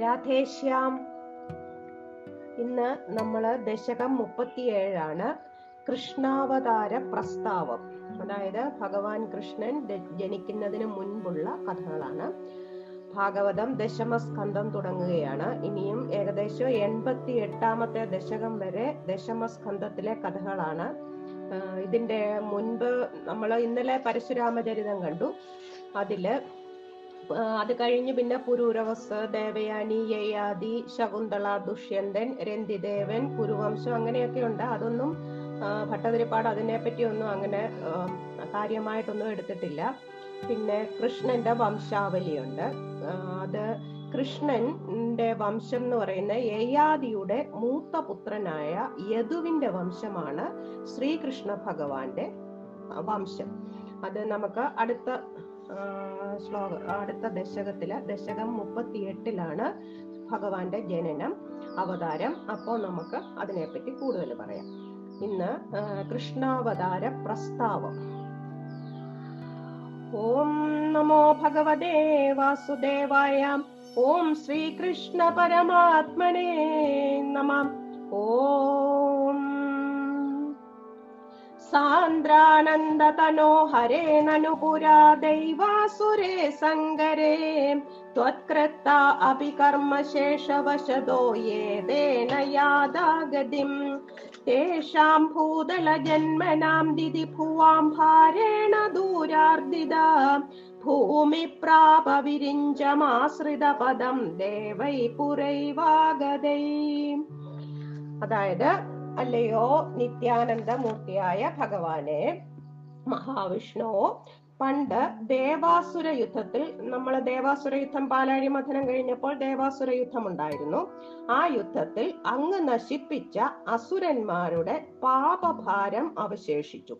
രാധേശ്യാം. ഇന്ന് നമ്മൾ ദശകം മുപ്പത്തിയേഴാണ് കൃഷ്ണാവതാര പ്രസ്താവം. അതായത് ഭഗവാൻ കൃഷ്ണൻ ജനിക്കുന്നതിന് മുൻപുള്ള കഥകളാണ്. ഭാഗവതം ദശമസ്കന്ധം തുടങ്ങുകയാണ്. ഇനിയും ഏകദേശം എൺപത്തി എട്ടാമത്തെ ദശകം വരെ ദശമസ്കന്ധത്തിലെ കഥകളാണ്. ഇതിന്റെ മുൻപ് നമ്മൾ ഇന്നലെ പരശുരാമചരിതം കണ്ടു. അതിൽ അത് കഴിഞ്ഞ് പിന്നെ പുരൂരവസ് ദേവയാനി യയാദി ശകുന്തള ദുഷ്യന്തൻ രന്തിദേവൻ കുരുവംശം അങ്ങനെയൊക്കെ ഉണ്ട്. അതൊന്നും ഭട്ടതിരിപ്പാട് അതിനെപ്പറ്റി ഒന്നും അങ്ങനെ കാര്യമായിട്ടൊന്നും എടുത്തിട്ടില്ല. പിന്നെ കൃഷ്ണന്റെ വംശാവലിയുണ്ട്. അത് കൃഷ്ണന്റെ വംശം എന്ന് പറയുന്ന യയാദിയുടെ മൂത്ത പുത്രനായ യദുവിന്റെ വംശമാണ് ശ്രീകൃഷ്ണ ഭഗവാന്റെ വംശം. അത് നമുക്ക് അടുത്ത ശ്ലോക അടുത്ത ദശകത്തിൽ ദശകം മുപ്പത്തിയെട്ടിലാണ് ഭഗവാന്റെ ജനനം അവതാരം. അപ്പോൾ നമുക്ക് അതിനെപ്പറ്റി കൂടുതൽ പറയാം. ഇന്ന് കൃഷ്ണാവതാര പ്രസ്താവം. ഓം നമോ ഭഗവതേ വാസുദേവായ ഓം ശ്രീകൃഷ്ണ പരമാത്മനേ നമ. ഓം സാന്ദ്രാനന്ദതനോ ഹരേ നനു പുരാ ദൈവാസുരേ സങ്കരേ त्वत्कृता अपि कर्मशेषवशदो ये तेन यादागतिम् तेषां भूदलजन्मनां दिदि भुवां भारेण दूरार्दिदा ഭൂമി പ്രാപ വിരിഞ്ചമാശ്രിതപദം ദേവൈ പുരൈവാഗതൈ അതായത് അല്ലയോ? നിത്യാനന്ദമൂർത്തിയായ ഭഗവാനെ മഹാവിഷ്ണു. പണ്ട് ദേവാസുര യുദ്ധത്തിൽ നമ്മൾ ദേവാസുര യുദ്ധം പാലാഴി മഥനം കഴിഞ്ഞപ്പോൾ ദേവാസുര യുദ്ധം ഉണ്ടായിരുന്നു ആ യുദ്ധത്തിൽ അങ്ങ് നശിപ്പിച്ച അസുരന്മാരുടെ പാപഭാരം അവശേഷിച്ചു.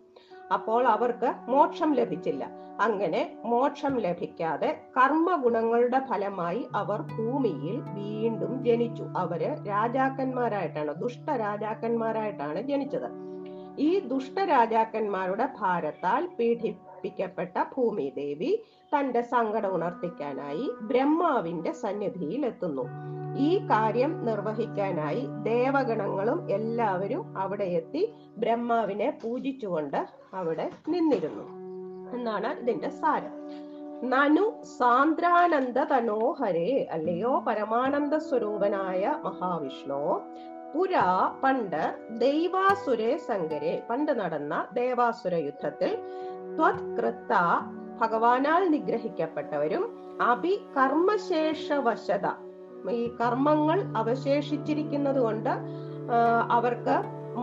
അപ്പോൾ അവർക്ക് മോക്ഷം ലഭിച്ചില്ല. അങ്ങനെ മോക്ഷം ലഭിക്കാതെ കർമ്മഗുണങ്ങളുടെ ഫലമായി അവർ ഭൂമിയിൽ വീണ്ടും ജനിച്ചു. അവർ രാജാക്കന്മാരായിട്ടാണ് ദുഷ്ട രാജാക്കന്മാരായിട്ടാണ് ജനിച്ചത്. ഈ ദുഷ്ട രാജാക്കന്മാരുടെ ഭാരത്താൽ പീഡിപ്പിക്കപ്പെട്ട ഭൂമിദേവി തന്റെ സങ്കടം ഉണർത്തിക്കാനായി ബ്രഹ്മാവിന്റെ സന്നിധിയിൽ എത്തുന്നു ഈ കാര്യം നിർവഹിക്കാനായി ദേവഗണങ്ങളും എല്ലാവരും അവിടെ എത്തി ബ്രഹ്മാവിനെ പൂജിച്ചുകൊണ്ട് അവിടെ നിന്നിരുന്നു. എന്നാണ് ഇതിന്റെ സാരം. നനു സാന്ദ്രാനന്ദ തനോഹരേ അല്ലയോ പരമാനന്ദ സ്വരൂപനായ മഹാവിഷ്ണു. പുരാ പണ്ട് ദൈവാസുരേ സങ്കരെ പണ്ട് നടന്ന ദേവാസുര യുദ്ധത്തിൽ ത്വത്കൃത്ത ഭഗവാനാൽ നിഗ്രഹിക്കപ്പെട്ടവരും അഭി കർമ്മശേഷവശത ഈ കർമ്മങ്ങൾ അവശേഷിച്ചിരിക്കുന്നത് കൊണ്ട് അവർക്ക്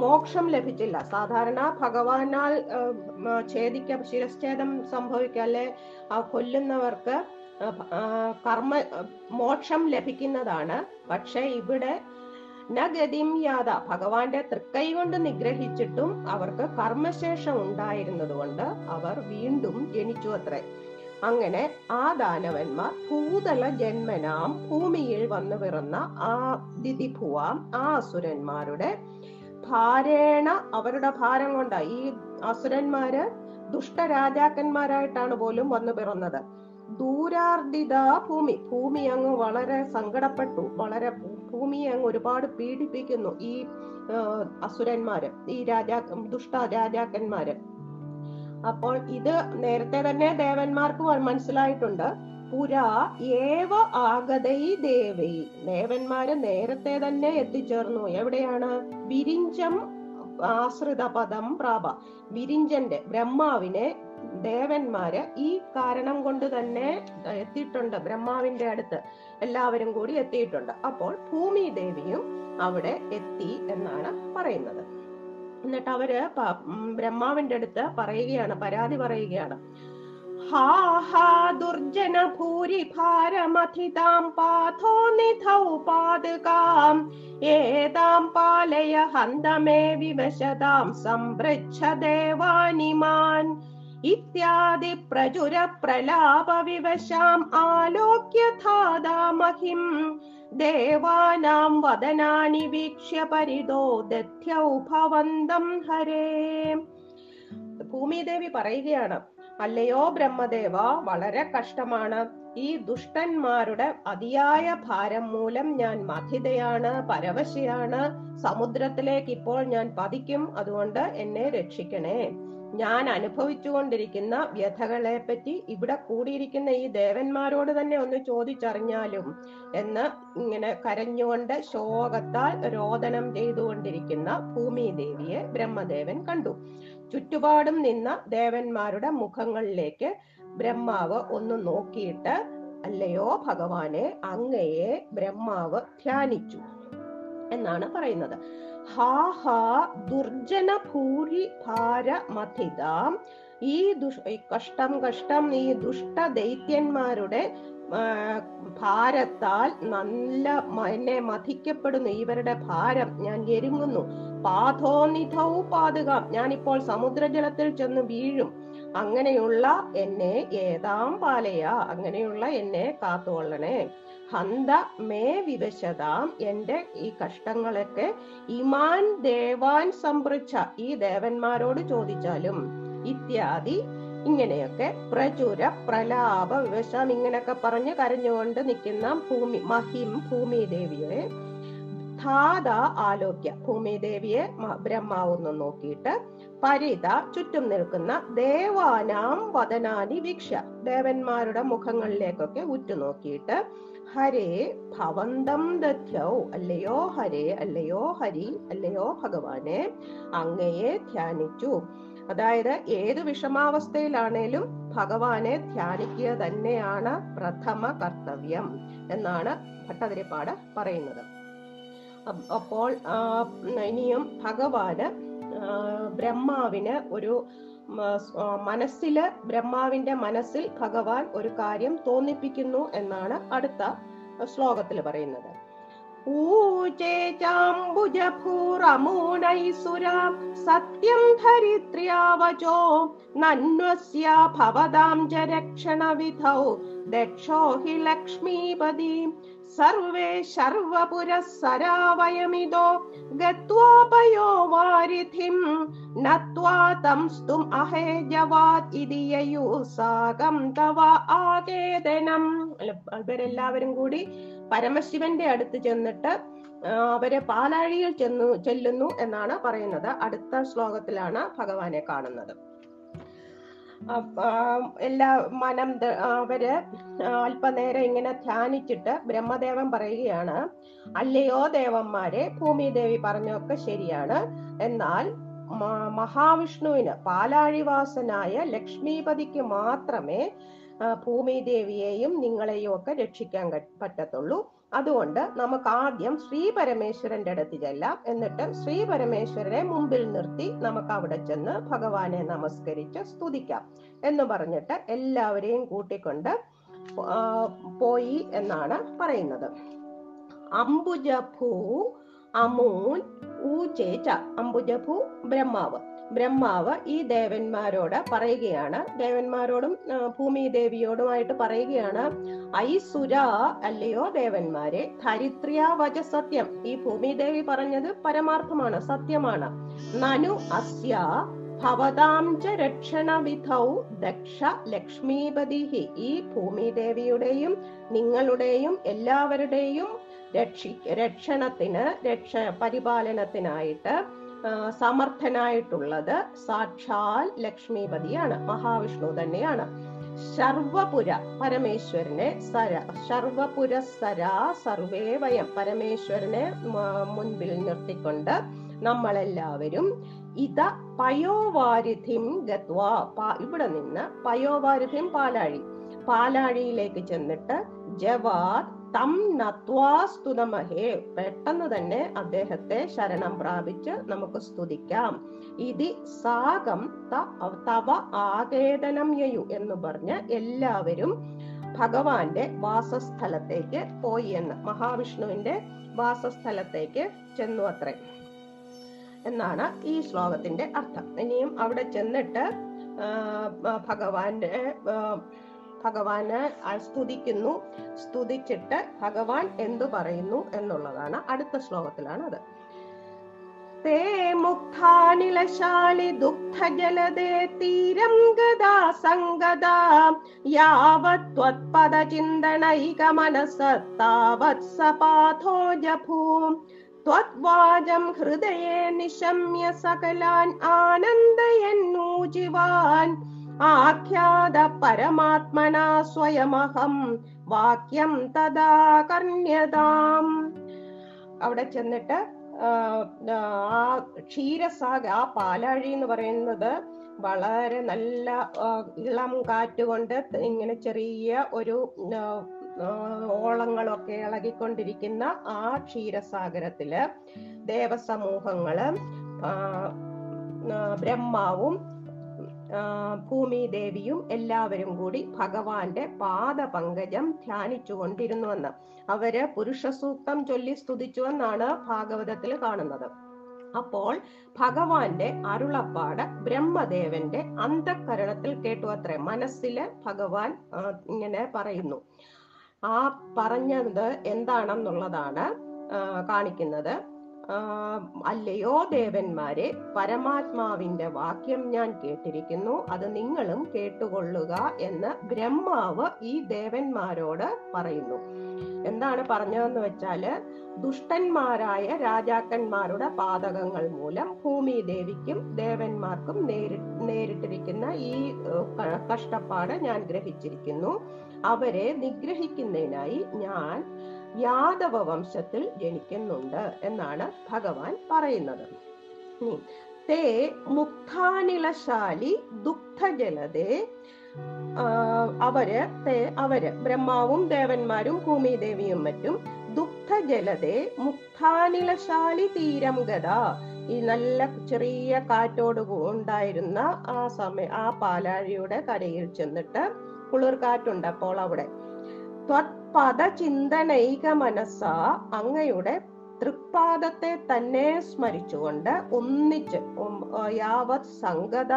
മോക്ഷം ലഭിച്ചില്ല. സാധാരണ ഭഗവാനാൽ ഛേദിക്ക ശിരച്ഛേദം സംഭവിക്കുക അല്ലെ കൊല്ലുന്നവർക്ക് കർമ്മ മോക്ഷം ലഭിക്കുന്നതാണ്. പക്ഷെ ഇവിടെ യാത ഭഗവാന്റെ തൃക്കൈ കൊണ്ട് നിഗ്രഹിച്ചിട്ടും അവർക്ക് കർമ്മശേഷം ഉണ്ടായിരുന്നതുകൊണ്ട് അവർ വീണ്ടും ജനിച്ചു അത്രേ. അങ്ങനെ ആ ദാനവന്മാർ ഭൂതല ജന്മനാം ഭൂമിയിൽ വന്നു പിറന്ന ആ ദിതിഭുവാം ആ അസുരന്മാരുടെ ഭാരേണ അവരുടെ ഭാരം കൊണ്ട. ഈ അസുരന്മാര് ദുഷ്ടരാജാക്കന്മാരായിട്ടാണ് പോലും വന്നു പിറന്നത്. ദൂരാർദിത ഭൂമി. ഭൂമി അങ്ങ് വളരെ സങ്കടപ്പെട്ടു. വളരെ ഭൂമിയെ അങ്ങ് ഒരുപാട് പീഡിപ്പിക്കുന്നു ഈ അസുരന്മാര് ഈ രാജാ ദുഷ്ട രാജാക്കന്മാര്. അപ്പോൾ ഇത് നേരത്തെ തന്നെ ദേവന്മാർക്ക് മനസ്സിലായിട്ടുണ്ട്. പുരാ ഏവ ആഗതൈ ദേവൈ. ദേവന്മാര് നേരത്തെ തന്നെ എത്തിച്ചേർന്നു. എവിടെയാണ്? വിരിഞ്ചം ആശ്രിത പദം പ്രാപ. വിരിഞ്ചന്റെ ബ്രഹ്മാവിനെ ദേവന്മാര് ഈ കാരണം കൊണ്ട് തന്നെ എത്തിയിട്ടുണ്ട് ബ്രഹ്മാവിന്റെ അടുത്ത്. എല്ലാവരും കൂടി എത്തിയിട്ടുണ്ട്. അപ്പോൾ ഭൂമി ദേവിയും അവിടെ എത്തി എന്നാണ് പറയുന്നത്. എന്നിട്ട് അവർ ബ്രഹ്മാവിന്റെ അടുത്ത് പറയുകയാണ് പരാതി പറയുകയാണ്. ഹാ ഏതാം പാലയ ഹന്തമേ വിവശതാം. ദേവാനിമാൻ. പ്രലാപ വിവശാം ആലോക്യ ധാതാമഹിം ദേവാനാം വദനാനി വീക്ഷ്യ പരിതോ ദധ്യൗ ഭവന്തം ഹരേ. ഭൂമിദേവി പറയുകയാണ് അല്ലയോ ബ്രഹ്മദേവ വളരെ കഷ്ടമാണ്. ഈ ദുഷ്ടന്മാരുടെ അതിയായ ഭാരം മൂലം ഞാൻ മഥിതയാണ് പരവശയാണ്. സമുദ്രത്തിലേക്ക് ഇപ്പോൾ ഞാൻ പതിക്കും അതുകൊണ്ട് എന്നെ രക്ഷിക്കണേ. ഞാൻ അനുഭവിച്ചുകൊണ്ടിരിക്കുന്ന വ്യഥകളെ പറ്റി ഇവിടെ കൂടിയിരിക്കുന്ന ഈ ദേവന്മാരോട് തന്നെ ഒന്ന് ചോദിച്ചറിഞ്ഞാലും എന്ന് ഇങ്ങനെ കരഞ്ഞുകൊണ്ട് ശോകത്താൽ രോദനം ചെയ്തുകൊണ്ടിരിക്കുന്ന ഭൂമി ദേവിയെ ബ്രഹ്മദേവൻ കണ്ടു. ചുറ്റുപാടും നിന്ന ദേവന്മാരുടെ മുഖങ്ങളിലേക്ക് ബ്രഹ്മാവ് ഒന്ന് നോക്കിയിട്ട് അല്ലയോ ഭഗവാനെ അങ്ങയെ ബ്രഹ്മാവ് ധ്യാനിച്ചു. എന്നാണ് പറയുന്നത്. ഹാ ഹാ ദുർജന ഭൂരി ഭാര മഥിതാം ഈ ദുഷ് കഷ്ടം കഷ്ടം ഈ ദുഷ്ട ദൈത്യന്മാരുടെ ഭാരത്താൽ നല്ല എന്നെ മഥിക്കപ്പെടുന്നു. ഇവരുടെ ഭാരം ഞാൻ എരുങ്ങുന്നു പാഥോനിധൗ പാതുകാം. ഞാനിപ്പോൾ സമുദ്രജലത്തിൽ ചെന്ന് വീഴും. അങ്ങനെയുള്ള എന്നെ ഏതാം പാലയ അങ്ങനെയുള്ള എന്നെ കാത്തുകൊള്ളണേ. ഹന്ത മേ വിവശതാം എന്റെ ഈ കഷ്ടങ്ങളൊക്കെ ഇമാൻ ദേവാൻ സംപൃച്ഛ ഈ ദേവന്മാരോട് ചോദിച്ചാലും ഇത്യാദി ഇങ്ങനെയൊക്കെ പ്രചുര പ്രലാപ വിവശം ഇങ്ങനെയൊക്കെ പറഞ്ഞ് കരഞ്ഞുകൊണ്ട് നിൽക്കുന്ന ഭൂമി മഹിം ഭൂമി ദേവിയെ ധാത ആലോക്യ. ഭൂമി ദേവിയെ മ- ബ്രഹ്മാവ് ഒന്ന് നോക്കിയിട്ട് പരിത ചുറ്റും നിൽക്കുന്ന ദേവാനാം വദനാനി വീക്ഷ. ദേവന്മാരുടെ മുഖങ്ങളിലേക്കൊക്കെ ഉറ്റുനോക്കിയിട്ട് ഹരേ ഭവന്തം ദധ്യൗ. അല്ലയോ ഹരേ അല്ലയോ ഹരി അല്ലയോ ഭഗവാനെ അങ്ങയെ ധ്യാനിച്ചു. അതായത് ഏത് വിഷമാവസ്ഥയിലാണേലും ഭഗവാനെ ധ്യാനിക്കുക തന്നെയാണ് പ്രഥമ കർത്തവ്യം എന്നാണ് ഭട്ടതിരിപ്പാട് പറയുന്നത്. അപ്പോൾ ഇനിയും ഭഗവാന് ബ്രഹ്മാവിന് ഒരു മനസ്സിൽ ബ്രഹ്മാവിന്റെ മനസ്സിൽ ഭഗവാൻ ഒരു കാര്യം തോന്നിപ്പിക്കുന്നു എന്നാണ് അടുത്ത ശ്ലോകത്തിൽ പറയുന്നത്. സത്യം ധരിത്ര്യാവചോ നന്വസ്യ ഭവതാം ലക്ഷ്മീപതി. സർവേ സർവപുരസ്സരാ വയമിതോ ഗത്വാപയോ വാരിധിം നത്വാ തംസ്തും അഹേജവാത് ഇതി സാകം തവ ആകേതനം. ഇവരെല്ലാവരും കൂടി പരമശിവന്റെ അടുത്ത് ചെന്നിട്ട് അവരെ പാലാഴിയിൽ ചെന്നു ചെല്ലുന്നു എന്നാണ് പറയുന്നത്. അടുത്ത ശ്ലോകത്തിലാണ് ഭഗവാനെ കാണുന്നത്. എല്ലാ മനം അവർ അല്പനേരം ഇങ്ങനെ ധ്യാനിച്ചിട്ട് ബ്രഹ്മദേവൻ പറയുകയാണ് അല്ലയോ ദേവന്മാരെ ഭൂമിദേവി പറഞ്ഞൊക്കെ ശരിയാണ്. എന്നാൽ മഹാവിഷ്ണുവിന് പാലാഴിവാസനായ ലക്ഷ്മിപതിക്ക് മാത്രമേ ഭൂമിദേവിയെയും നിങ്ങളെയും ഒക്കെ രക്ഷിക്കാൻ പറ്റത്തുള്ളൂ. അതുകൊണ്ട് നമുക്ക് ആദ്യം ശ്രീ പരമേശ്വരന്റെ അടുത്ത് ചെല്ലാം. എന്നിട്ട് ശ്രീ പരമേശ്വരനെ മുമ്പിൽ നിർത്തി നമുക്ക് അവിടെ ചെന്ന് ഭഗവാനെ നമസ്കരിച്ച് സ്തുതിക്കാം എന്ന് പറഞ്ഞിട്ട് എല്ലാവരെയും കൂട്ടിക്കൊണ്ട് പോയി എന്നാണ് പറയുന്നത്. അംബുജഭൂ അമൂൻ ഊചേച്ച അംബുജഭൂ ബ്രഹ്മാവ്. ബ്രഹ്മാവ് ഈ ദേവന്മാരോട് പറയുകയാണ്. ദേവന്മാരോടും ഭൂമി ദേവിയോടുമായിട്ട് പറയുകയാണ് ഐ സുര അല്ലയോ ദേവന്മാരെ ധരിത്രിയ വച സത്യം. ഈ ഭൂമി ദേവി പറഞ്ഞത് പരമാർത്ഥമാണ് സത്യമാണ്. നനു അസ്യ ഭവതാം ച രക്ഷണവിധൗ ദക്ഷ ലക്ഷ്മീപതി ഈ ഭൂമി ദേവിയുടെയും നിങ്ങളുടെയും എല്ലാവരുടെയും രക്ഷി രക്ഷണത്തിന് രക്ഷ പരിപാലനത്തിനായിട്ട് സമർത്ഥനായിട്ടുള്ളത് സാക്ഷാൽ ലക്ഷ്മിപതിയാണ് മഹാവിഷ്ണു തന്നെയാണ്. സർവപുര പരമേശ്വരനെ സര സർവപുര സരാ സർവേ വയം പരമേശ്വരനെ മുൻപിൽ നിർത്തിക്കൊണ്ട് നമ്മളെല്ലാവരും ഇത പയോവാരിധിം ഗത്വാ ഇവിടെ നിന്ന് പയോവാരിധിം പാലാഴി പാലാഴിയിലേക്ക് ചെന്നിട്ട് ജവാദ് തം നത്വാസ്തു സ്തുതമഹേ പെട്ടെന്ന് തന്നെ അദ്ദേഹത്തെ ശരണം പ്രാപിച്ച് നമുക്ക് സ്തുതിക്കാം. ഇതി സാഗം തവ ആകേതനം യു എന്ന് പറഞ്ഞ് എല്ലാവരും ഭഗവാന്റെ വാസസ്ഥലത്തേക്ക് പോയി എന്ന് മഹാവിഷ്ണുവിന്റെ വാസസ്ഥലത്തേക്ക് ചെന്നു അത്രേ. എന്നാണ് ഈ ശ്ലോകത്തിന്റെ അർത്ഥം. ഇനിയും അവിടെ ചെന്നിട്ട് ഭഗവാന്റെ ഭഗവാനെ ആ സ്തുതിക്കുന്നു സ്തുതിച്ചിട്ട് ഭഗവാൻ എന്തു പറയുന്നു എന്നുള്ളതാണ് അടുത്ത ശ്ലോകത്തിലാണ് അത് ते मुक्तानिलशालि दुग्धजलदे तीरं गदा सङ्गदा यावत् त्वत्पदचिन्तनैकमनसत्तावत् सपाथो जभूम् त्वद्वाजं हृदये निशम्य सकलान् आनन्दयन्नूजिवान् ആഖ്യാത പരമാത്മന സ്വയമഹം വാക്യം തഥാ കർണ്യതാം. അവിടെ ചെന്നിട്ട് ആ, ക്ഷീരസാഗ ആ പാലാഴി എന്ന് പറയുന്നത് വളരെ നല്ല ഇളം കാറ്റുകൊണ്ട് ഇങ്ങനെ ചെറിയ ഒരു ഓളങ്ങളൊക്കെ ഇളകിക്കൊണ്ടിരിക്കുന്ന ആ ക്ഷീരസാഗരത്തിൽ ദേവസമൂഹങ്ങൾ ബ്രഹ്മാവും ഭൂമിദേവിയും എല്ലാവരും കൂടി ഭഗവാന്റെ പാദപങ്കജം ധ്യാനിച്ചു കൊണ്ടിരുന്നുവെന്ന് അവർ പുരുഷ സൂക്തം ചൊല്ലി സ്തുതിച്ചുവെന്നാണ് ഭാഗവതത്തിൽ കാണുന്നത്. അപ്പോൾ ഭഗവാന്റെ അരുളപ്പാട് ബ്രഹ്മദേവന്റെ അന്ധക്കരണത്തിൽ കേട്ടു അത്രേ. മനസ്സിൽ ഭഗവാൻ ഇങ്ങനെ പറയുന്നു. ആ പറഞ്ഞത് എന്താണെന്നുള്ളതാണ് കാണിക്കുന്നത്. അല്ലയോ ദേവന്മാരെ പരമാത്മാവിന്റെ വാക്യം ഞാൻ കേട്ടിരിക്കുന്നു. അത് നിങ്ങളും കേട്ടുകൊള്ളുക എന്ന് ബ്രഹ്മാവ് ഈ ദേവന്മാരോട് പറയുന്നു. എന്താണ് പറഞ്ഞതെന്ന് വെച്ചാൽ ദുഷ്ടന്മാരായ രാജാക്കന്മാരുടെ പാതകങ്ങൾ മൂലം ഭൂമി ദേവിക്കും ദേവന്മാർക്കും നേരി നേരിട്ടിരിക്കുന്ന ഈ കഷ്ടപ്പാട് ഞാൻ ഗ്രഹിച്ചിരിക്കുന്നു. അവരെ നിഗ്രഹിക്കുന്നതിനായി ഞാൻ യാദവ വംശത്തിൽ ജനിക്കുന്നുണ്ട് എന്നാണ് ഭഗവാൻ പറയുന്നത്. തേ മുക്താനിലശാലി ദുഃഖജലതേ അവർ തേ- അവർ ബ്രഹ്മാവും ദേവന്മാരും ഭൂമിദേവിയും മറ്റും ദുഃഖജലതേ മുക്താനിലശാലി തീരം ഗത ഈ നല്ല ചെറിയ കാറ്റോട് ഉണ്ടായിരുന്ന ആ സമയ ആ പാലാഴിയുടെ കരയിൽ ചെന്നിട്ട് കുളിർ കാറ്റുണ്ട് അപ്പോൾ അവിടെ. ത്വത്പദ ചിന്തനൈക മനസ്സ അങ്ങയുടെ തൃപ്പാദത്തെ തന്നെ സ്മരിച്ചുകൊണ്ട് ഒന്നിച്ച് യാവത് സംഗത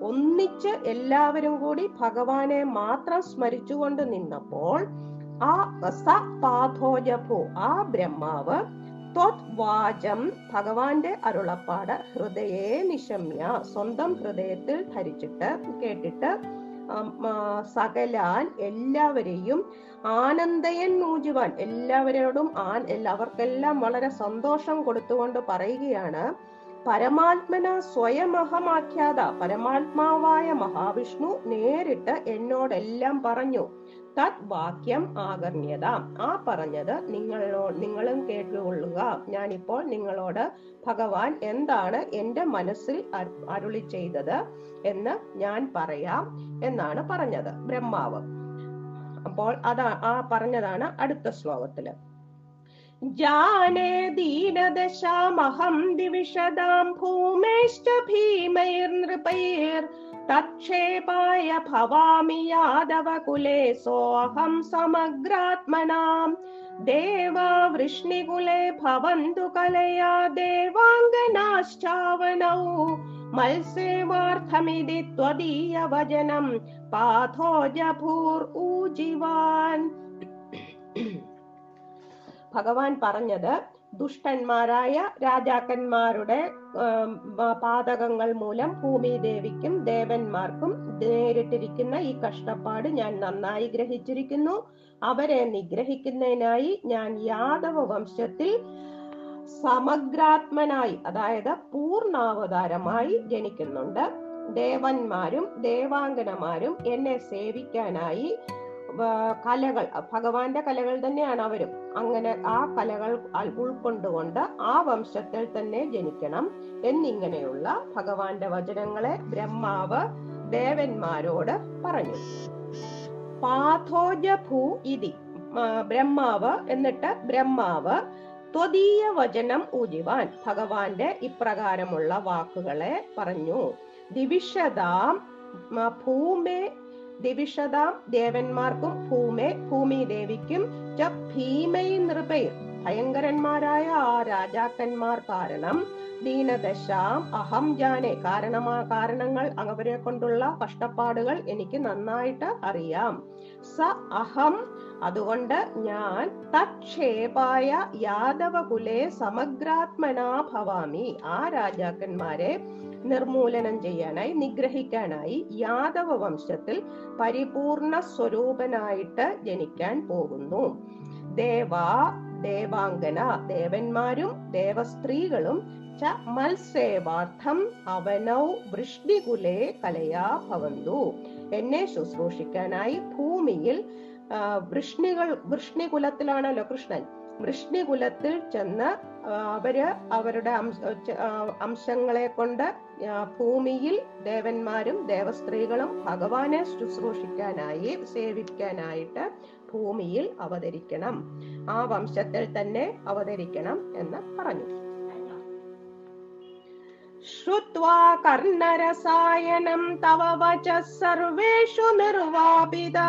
ഒന്നിച്ച് എല്ലാവരും കൂടി ഭഗവാനെ മാത്രം സ്മരിച്ചുകൊണ്ട് നിന്നപ്പോൾ ആ സ പാഥോജഭു ആ ബ്രഹ്മാവ് വാചം ഭഗവാന്റെ അരുളപ്പാട് ഹൃദയെ നിശമ്യ സ്വന്തം ഹൃദയത്തിൽ ധരിച്ചിട്ട് കേട്ടിട്ട് സകലാൻ എല്ലാവരെയും ആനന്ദയൻ നൂജുവാൻ എല്ലാവരോടും ആൻ അവർക്കെല്ലാം വളരെ സന്തോഷം കൊടുത്തുകൊണ്ട് പറയുകയാണ് പരമാത്മന സ്വയമഹമാഖ്യാത പരമാത്മാവായ മഹാവിഷ്ണു നേരിട്ട് എന്നോടെല്ലാം പറഞ്ഞു. തത് വാക്യം ആകർണ്യത ആ പറഞ്ഞത് നിങ്ങളോ നിങ്ങളും കേട്ടുകൊള്ളുക. ഞാനിപ്പോൾ നിങ്ങളോട് ഭഗവാൻ എന്താണ് എന്റെ മനസ്സിൽ അരു- അരുളി ചെയ്തത് എന്ന് ഞാൻ പറയാം എന്നാണ് പറഞ്ഞത് ബ്രഹ്മാവ്. അപ്പോൾ അതാ ആ പറഞ്ഞതാണ് അടുത്ത ശ്ലോകത്തിൽ. ജാനേ ദീനദശാമഹം ദിവിഷദാം ഭൂമേശ്ച ഭീമൈർനൃപൈർ തക്ഷേപായ ഭവാമി യാദവ കുലേ സോഹം സമഗ്രാത്മനാം ദേവാ വൃഷ്ണികുലേ ഭവന്തു കലയാ ദേവാംഗനാശ്ചാവനൗ മത്സേവാർത്ഥമിതി ത്വദീയ വചനം പാഥോജഭൂർ ഊജിവാൻ ഭഗവാൻ പറഞ്ഞത് ദുഷ്ടന്മാരായ രാജാക്കന്മാരുടെ പാതകങ്ങൾ മൂലം ഭൂമിദേവിക്കും ദേവന്മാർക്കും നേരിട്ടിരിക്കുന്ന ഈ കഷ്ടപ്പാട് ഞാൻ നന്നായി ഗ്രഹിച്ചിരിക്കുന്നു. അവരെ നിഗ്രഹിക്കുന്നതിനായി ഞാൻ യാദവ വംശത്തിൽ സമഗ്രാത്മനായി അതായത് പൂർണാവതാരമായി ജനിക്കുന്നുണ്ട്. ദേവന്മാരും ദേവാംഗനമാരും എന്നെ സേവിക്കാനായി കലകൾ ഭഗവാന്റെ കലകൾ തന്നെയാണ് അവരും. അങ്ങനെ ആ കലകൾ ഉൾക്കൊണ്ടുകൊണ്ട് ആ വംശത്തിൽ തന്നെ ജനിക്കണം എന്നിങ്ങനെയുള്ള ഭഗവാന്റെ വചനങ്ങളെ ബ്രഹ്മാവ് ദേവന്മാരോട് പറഞ്ഞു. പാഥോജഭൂ ഇതി. ബ്രഹ്മാവ് എന്നിട്ട് ബ്രഹ്മാവ് ത്വതീയ വചനം ഊജിവാൻ ഭഗവാന്റെ ഇപ്രകാരമുള്ള വാക്കുകളെ പറഞ്ഞു. ദിവിഷതാം ഭൂമേ ദിവിഷതാം ദേവന്മാർക്കും ഭൂമേ ഭൂമി ദേവിക്കും ച ഭീമൈ നൃപൈർ ഭയങ്കരന്മാരായ ആ രാജാക്കന്മാർ കാരണം ദീനദശാം അഹം ജാനെ. കാരണമാ കാരണങ്ങൾ അവരെ കൊണ്ടുള്ള കഷ്ടപ്പാടുകൾ എനിക്ക് നന്നായിട്ട് അറിയാം. സ അഹം അതുകൊണ്ട് ഞാൻ തക്ഷേപായ യാദവകുലെ സമഗ്രാത്മനാ ഭവാമി. ആ രാജാക്കന്മാരെ നിർമൂലനം ചെയ്യാനായി നിഗ്രഹിക്കാനായി യാദവ വംശത്തിൽ പരിപൂർണ സ്വരൂപനായിട്ട് ജനിക്കാൻ പോകുന്നു. ദേവാ ദേവാംഗന ദേവന്മാരും ദേവസ്ത്രീകളും ച മത്സേവാർത്ഥം അവനൗ വൃഷ്ടികുലേ കലയാ ഭവന്തു. എന്നെ ശുശ്രൂഷിക്കാനായി ഭൂമിയിൽ വൃഷ്ണികൾ വൃഷ്ണികുലത്തിലാണല്ലോ കൃഷ്ണൻ. വൃഷ്ണികുലത്തിൽ ചെന്ന് അവർ അവരുടെ അംശങ്ങളെ കൊണ്ട് ഭൂമിയിൽ ദേവന്മാരും ദേവസ്ത്രീകളും ഭഗവാനെ ശുശ്രൂഷിക്കാനായി സേവിക്കാനായിട്ട് ഭൂമിയിൽ അവതരിക്കണം. ആ വംശത്തിൽ തന്നെ അവതരിക്കണം എന്ന് പറഞ്ഞു. ശ്രുത്വാ കർണരസായനം തവ വച സർവേഷു നിർവാപിത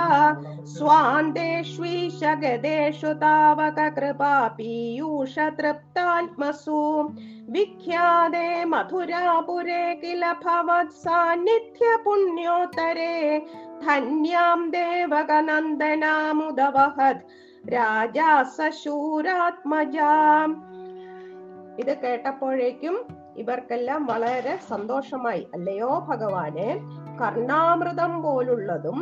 സ്വാന്തേഷ്വീശഗദേഷു താവക കൃപാ പീയൂഷ തൃപ്താത്മസു വിഖ്യാതേ മധുരാപുരേ കില ഭവത് സാന്നിധ്യ പുണ്യോത്തരേ ധന്യാം ദേവകനന്ദനാമുദവഹത് രാജാ സശൂരാത്മജാം ഇത് കേട്ടപ്പോഴേക്കും ഇവർക്കെല്ലാം വളരെ സന്തോഷമായി. അല്ലയോ ഭഗവാനെ? കർണാമൃതം പോലുള്ളതും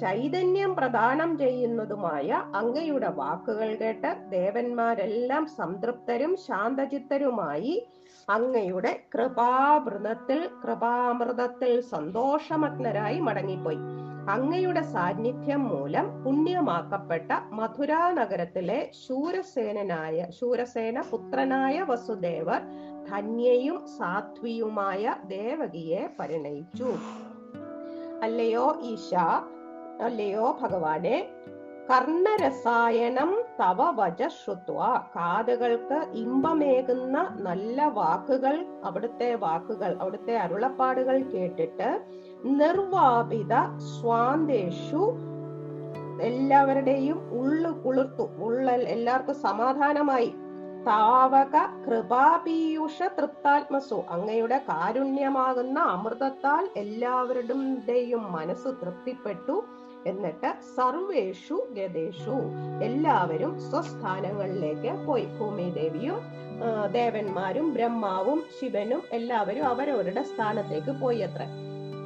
ചൈതന്യം പ്രദാനം ചെയ്യുന്നതുമായ അങ്ങയുടെ വാക്കുകൾ കേട്ട് ദേവന്മാരെല്ലാം സംതൃപ്തരും ശാന്തചിത്തരുമായി അങ്ങയുടെ കൃപാമൃതത്തിൽ കൃപാമൃതത്തിൽ സന്തോഷമഗ്നരായി മടങ്ങിപ്പോയി. അങ്ങയുടെ സാന്നിധ്യം മൂലം പുണ്യമാക്കപ്പെട്ട മധുരാ നഗരത്തിലെ ശൂരസേന പുത്രനായ വസുദേവർ ധന്യയും സാത്വിയുമായ ദേവകിയെ പരിണയിച്ചു. അല്ലയോ ഈശ അല്ലയോ ഭഗവാനെ കർണരസായനം തവ വച ശ്രുത്വ കാതുകൾക്ക് ഇമ്പമേകുന്ന നല്ല വാക്കുകൾ അവിടുത്തെ വാക്കുകൾ അവിടുത്തെ അരുളപ്പാടുകൾ കേട്ടിട്ട് നിർവാപിത സ്വാന്തേഷു എല്ലാവരുടെയും ഉള്ളു കുളിർത്തു. ഉള്ള എല്ലാവർക്കും സമാധാനമായി. താവക കൃപാപീയുഷ തൃപ്താത്മസു അങ്ങയുടെ കാരുണ്യമാകുന്ന അമൃതത്താൽ എല്ലാവരുടെയും മനസ്സ് തൃപ്തിപ്പെട്ടു എന്നിട്ട് സർവേഷു ഗതേഷു. എല്ലാവരും സ്വസ്ഥാനങ്ങളിലേക്ക് പോയി. ഭൂമിദേവിയും ദേവന്മാരും ബ്രഹ്മാവും ശിവനും എല്ലാവരും അവരവരുടെ സ്ഥാനത്തേക്ക് പോയി അത്ര.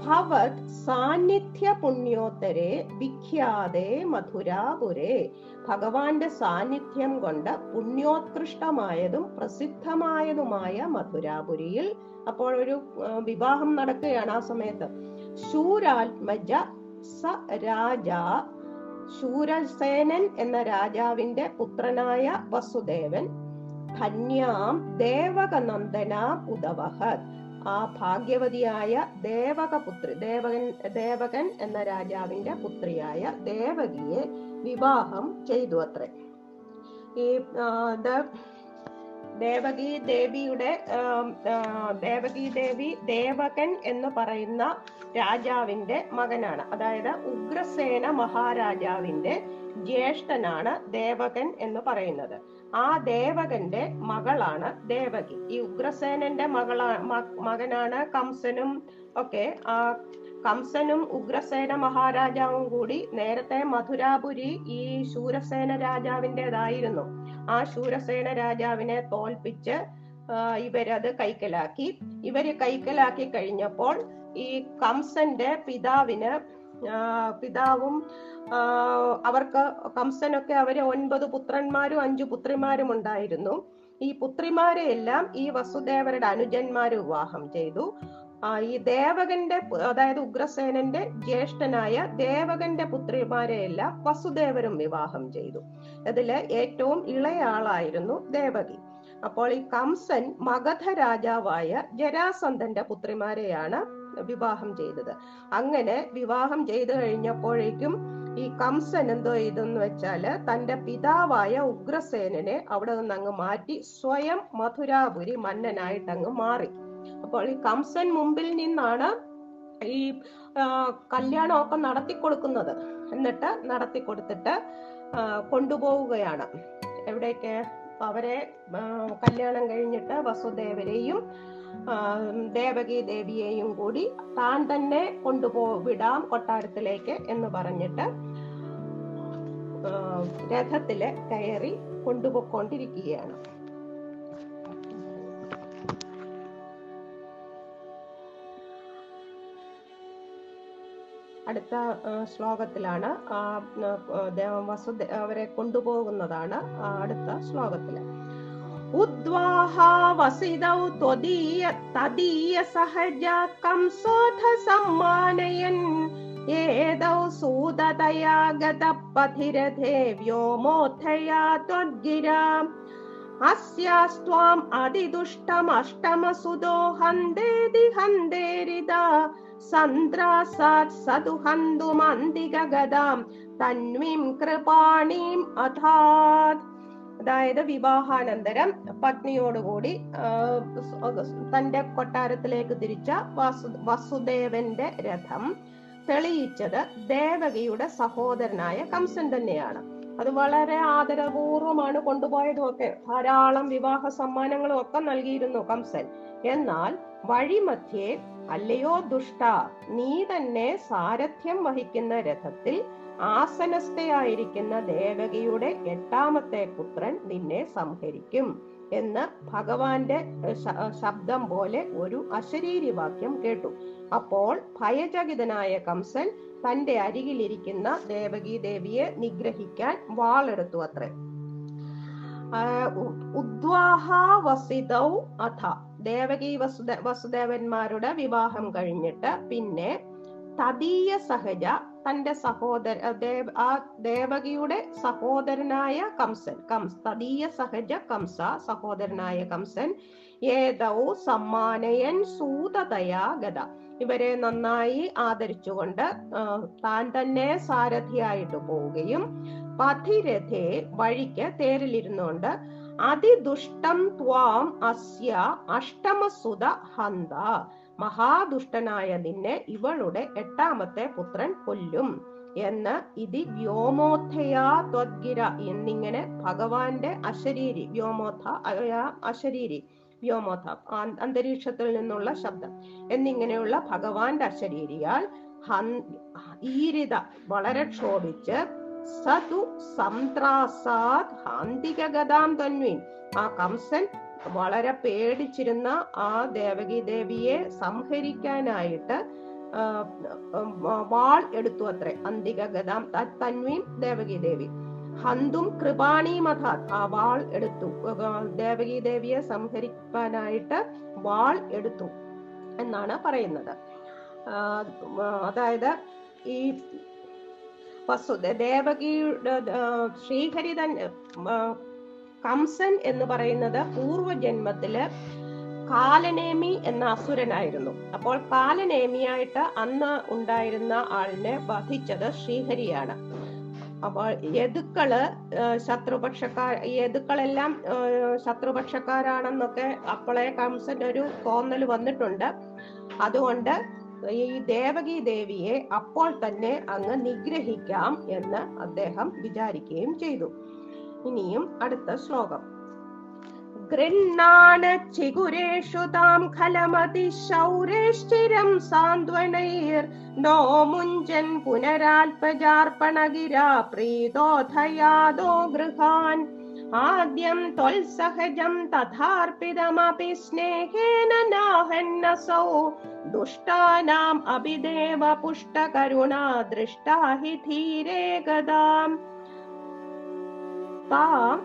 ഭവത് സാന്നിധ്യ പുണ്യോത്തരെ വിഖ്യാതെ മധുരാപുരേ ഭഗവാന്റെ സാന്നിധ്യം കൊണ്ട് പുണ്യോത്കൃഷ്ടമായതും പ്രസിദ്ധമായതുമായ മധുരാപുരിയിൽ അപ്പോൾ ഒരു വിവാഹം നടക്കുകയാണ് ആ സമയത്ത്. ശൂരാത്മജ സ രാജ. ശൂരസേനൻ എന്ന രാജാവിന്റെ പുത്രനായ വസുദേവൻ. ധന്യാം ദേവകനന്ദന ഉദവഹത്. ആ ഭാഗ്യവതിയായ ദേവകപുത്രി ദേവകൻ ദേവകൻ എന്ന രാജാവിന്റെ പുത്രിയായ ദേവകിയെ വിവാഹം ചെയ്തു അത്രേ ഈ ദേവകി ദേവിയുടെ ദേവകി ദേവി ദേവകൻ എന്ന് പറയുന്ന രാജാവിന്റെ മകനാണ്. അതായത് ഉഗ്രസേന മഹാരാജാവിന്റെ ജ്യേഷ്ഠനാണ് ദേവകൻ എന്ന് പറയുന്നത്. ആ ദേവകന്റെ മകളാണ് ദേവകി. ഈ ഉഗ്രസേനന്റെ മകളാ മകനാണ് കംസനും. ഒക്കെ ആ കംസനും ഉഗ്രസേന മഹാരാജാവും കൂടി നേരത്തെ മധുരാപുരി ഈ ശൂരസേന രാജാവിന്റെതായിരുന്നു ആ ശൂരസേന രാജാവിനെ തോൽപ്പിച്ച് ഇവരത് കൈക്കലാക്കി. ഇവർ കൈക്കലാക്കി കഴിഞ്ഞപ്പോൾ ഈ കംസന്റെ പിതാവിന് പിതാവും അവർക്ക് കംസനൊക്കെ അവരെ ഒൻപത് പുത്രന്മാരും അഞ്ചു പുത്രിമാരും ഉണ്ടായിരുന്നു. ഈ പുത്രിമാരെ എല്ലാം ഈ വസുദേവരുടെ അനുജന്മാര് വിവാഹം ചെയ്തു. ഈ ദേവകന്റെ അതായത് ഉഗ്രസേനന്റെ ജ്യേഷ്ഠനായ ദേവകന്റെ പുത്രിമാരെ എല്ലാം വസുദേവരും വിവാഹം ചെയ്തു. അതിൽ ഏറ്റവും ഇളയ ആളായിരുന്നു ദേവകി. അപ്പോൾ ഈ കംസൻ മഗധ രാജാവായ ജരാസന്ധന്റെ പുത്രിമാരെയാണ് വിവാഹം ചെയ്തത്. അങ്ങനെ വിവാഹം ചെയ്തു കഴിഞ്ഞപ്പോഴേക്കും ഈ കംസൻ എന്തോ ചെയ്തെന്ന് വെച്ചാൽ തന്റെ പിതാവായ ഉഗ്രസേനനെ അവിടെ നിന്ന് അങ്ങ് മാറ്റി സ്വയം മധുരാപുരി മന്നനായിട്ട് അങ്ങ് മാറി. അപ്പോൾ ഈ കംസൻ മുമ്പിൽ നിന്നാണ് ഈ കല്യാണമൊക്കെ നടത്തി കൊടുക്കുന്നത് എന്നിട്ട് നടത്തി കൊടുത്തിട്ട് കൊണ്ടുപോവുകയാണ്. എവിടേക്ക്? അവരെ കല്യാണം കഴിഞ്ഞിട്ട് വസുദേവരെയും ദേവകി ദേവിയെയും കൂടി താൻ തന്നെ കൊണ്ടുപോ വിടാം കൊട്ടാരത്തിലേക്ക് എന്ന് പറഞ്ഞിട്ട് രഥത്തിൽ കയറി കൊണ്ടുപോയിക്കൊണ്ടിരിക്കുകയാണ്. അടുത്ത ശ്ലോകത്തിലാണ് ആ, വസുദേ അവരെ കൊണ്ടുപോകുന്നതാണ് അടുത്ത ശ്ലോകത്തിൽ. उद्वाहावसिदौ त्वदीय तदीयसहजा कंसोऽथ सम्मानयन् एदौ सुदतया गतपथिरथे मोथया त्वद्गिरा अस्यास्त्वाम् अधिदुष्टमष्टम सुदो हन्देरिदा सन्द्रासात् सदु हन्तुमन्दिकगदाम् तन्वीं कृपाणीम् अथात्। അതായത് വിവാഹാനന്തരം പത്നിയോടുകൂടി തന്റെ കൊട്ടാരത്തിലേക്ക് തിരിച്ച വസു വസുദേവന്റെ രഥം തെളിയിച്ചത് ദേവകിയുടെ സഹോദരനായ കംസൻ തന്നെയാണ്. അത് വളരെ ആദരപൂർവമാണ് കൊണ്ടുപോയതും ഒക്കെ ധാരാളം വിവാഹ സമ്മാനങ്ങളും ഒക്കെ നൽകിയിരുന്നു കംസൻ. എന്നാൽ വഴിമധ്യേ അല്ലയോ ദുഷ്ട നീ തന്നെ സാരഥ്യം വഹിക്കുന്ന രഥത്തിൽ ആസനസ്ഥയായിരിക്കുന്ന ദേവകിയുടെ എട്ടാമത്തെ പുത്രൻ നിന്നെ സംഹരിക്കും എന്ന് ഭഗവാന്റെ ശബ്ദം പോലെ ഒരു അശരീരി വാക്യം കേട്ടു. അപ്പോൾ ഭയചകിതനായ കംസൻ തന്റെ അരികിലിരിക്കുന്ന ദേവകി ദേവിയെ നിഗ്രഹിക്കാൻ വാളെടുത്തു അത്രേ. ഉദ്വാഹാവസിതൗ വസിതൗ അഥ. ദേവകി വസുദ വസുദേവന്മാരുടെ വിവാഹം കഴിഞ്ഞിട്ട് പിന്നെ തദീയ സഹജ തന്റെ സഹോദര ആ ദേവകിയുടെ സഹോദരനായ കംസൻ കംസ് തദീയ സഹജ കംസ സഹോദരനായ കംസൻ ഏതോ സമ്മാനയൻ സൂതതയാ ഗത ഇവരെ നന്നായി ആദരിച്ചുകൊണ്ട് താൻ തന്നെ സാരഥിയായിട്ട് പോവുകയും പഥിരഥേ വഴിക്ക് തേരിലിരുന്നുകൊണ്ട് അതിദുഷ്ടം ത്വാം അസ്യ അഷ്ടമസുത ഹന്ത. മഹാദുഷ്ടനായ നിന്നെ ഇവളുടെ എട്ടാമത്തെ പുത്രൻ കൊല്ലും എന്ന് ഇതി വ്യോമോഥയാ ത്വദ്ഗിര എന്നിങ്ങനെ ഭഗവാന്റെ അശരീരി വ്യോമോഥ അശരീരി വ്യോമോഥ അന്തരീക്ഷത്തിൽ നിന്നുള്ള ശബ്ദം എന്നിങ്ങനെയുള്ള ഭഗവാന്റെ അശരീരിയാൽ ഹീരിത വളരെ ക്ഷോഭിച്ച് സതു സംത്രാസാത് ഹാന്തിക ഗതാം തന്വീൻ. ആ കംസൻ വളരെ പേടിച്ചിരുന്ന ആ ദേവകി ദേവിയെ സംഹരിക്കാനായിട്ട് വാൾ എടുത്തു അത്രേ. അന്തിക ഗതാം തന്വീൻ തന്വീം ദേവകി ദേവി. ഹന്തും കൃപാണി മഥാ ആ വാൾ എടുത്തു. ദേവകി ദേവിയെ സംഹരിക്കാനായിട്ട് വാൾ എടുത്തു എന്നാണ് പറയുന്നത്. അതായത് ഈ വസുദ ദേവകിയുടെ ശ്രീഹരി തന്നെ കംസൻ എന്ന് പറയുന്നത് പൂർവജന്മത്തിൽ കാലനേമി എന്ന അസുരനായിരുന്നു. അപ്പോൾ കാലനേമിയായിട്ട് അന്ന് ഉണ്ടായിരുന്ന ആളിനെ വധിച്ചത് ശ്രീഹരിയാണ്. അപ്പോൾ യദുക്കൾ ആ, ശത്രുപക്ഷക്കാർ യതുക്കളെല്ലാം ശത്രുപക്ഷക്കാരാണെന്നൊക്കെ അപ്പോളെ കംസൻ ഒരു തോന്നൽ വന്നിട്ടുണ്ട്. അതുകൊണ്ട് ഈ ദേവകി ദേവിയെ അപ്പോൾ തന്നെ അങ്ങ് നിഗ്രഹിക്കാം എന്ന് അദ്ദേഹം വിചാരിക്കുകയും ചെയ്തു. ഇനിയും അടുത്ത ശ്ലോകം. ഗൃണ്ണാന ചിഗുരേഷു താം ഖലമതി ശൗരേശ്ചിരം സാന്ത്വനൈർ നോ മുഞ്ചൻ പുനരാൽപജാർപ്പണഗിരാ പ്രീതോധയാദോ ഗൃഹാൻ. ആദ്യം ത്വൽസഹജം തഥാർപ്പിതമപി സ്നേഹേന നാഹന്നസൗ. ദുഷ്ടാനാം അഭിദേവ പുഷ്ടകരുണാ ദൃഷ്ടാ ഹി ധീരേ ഗദാം. പാ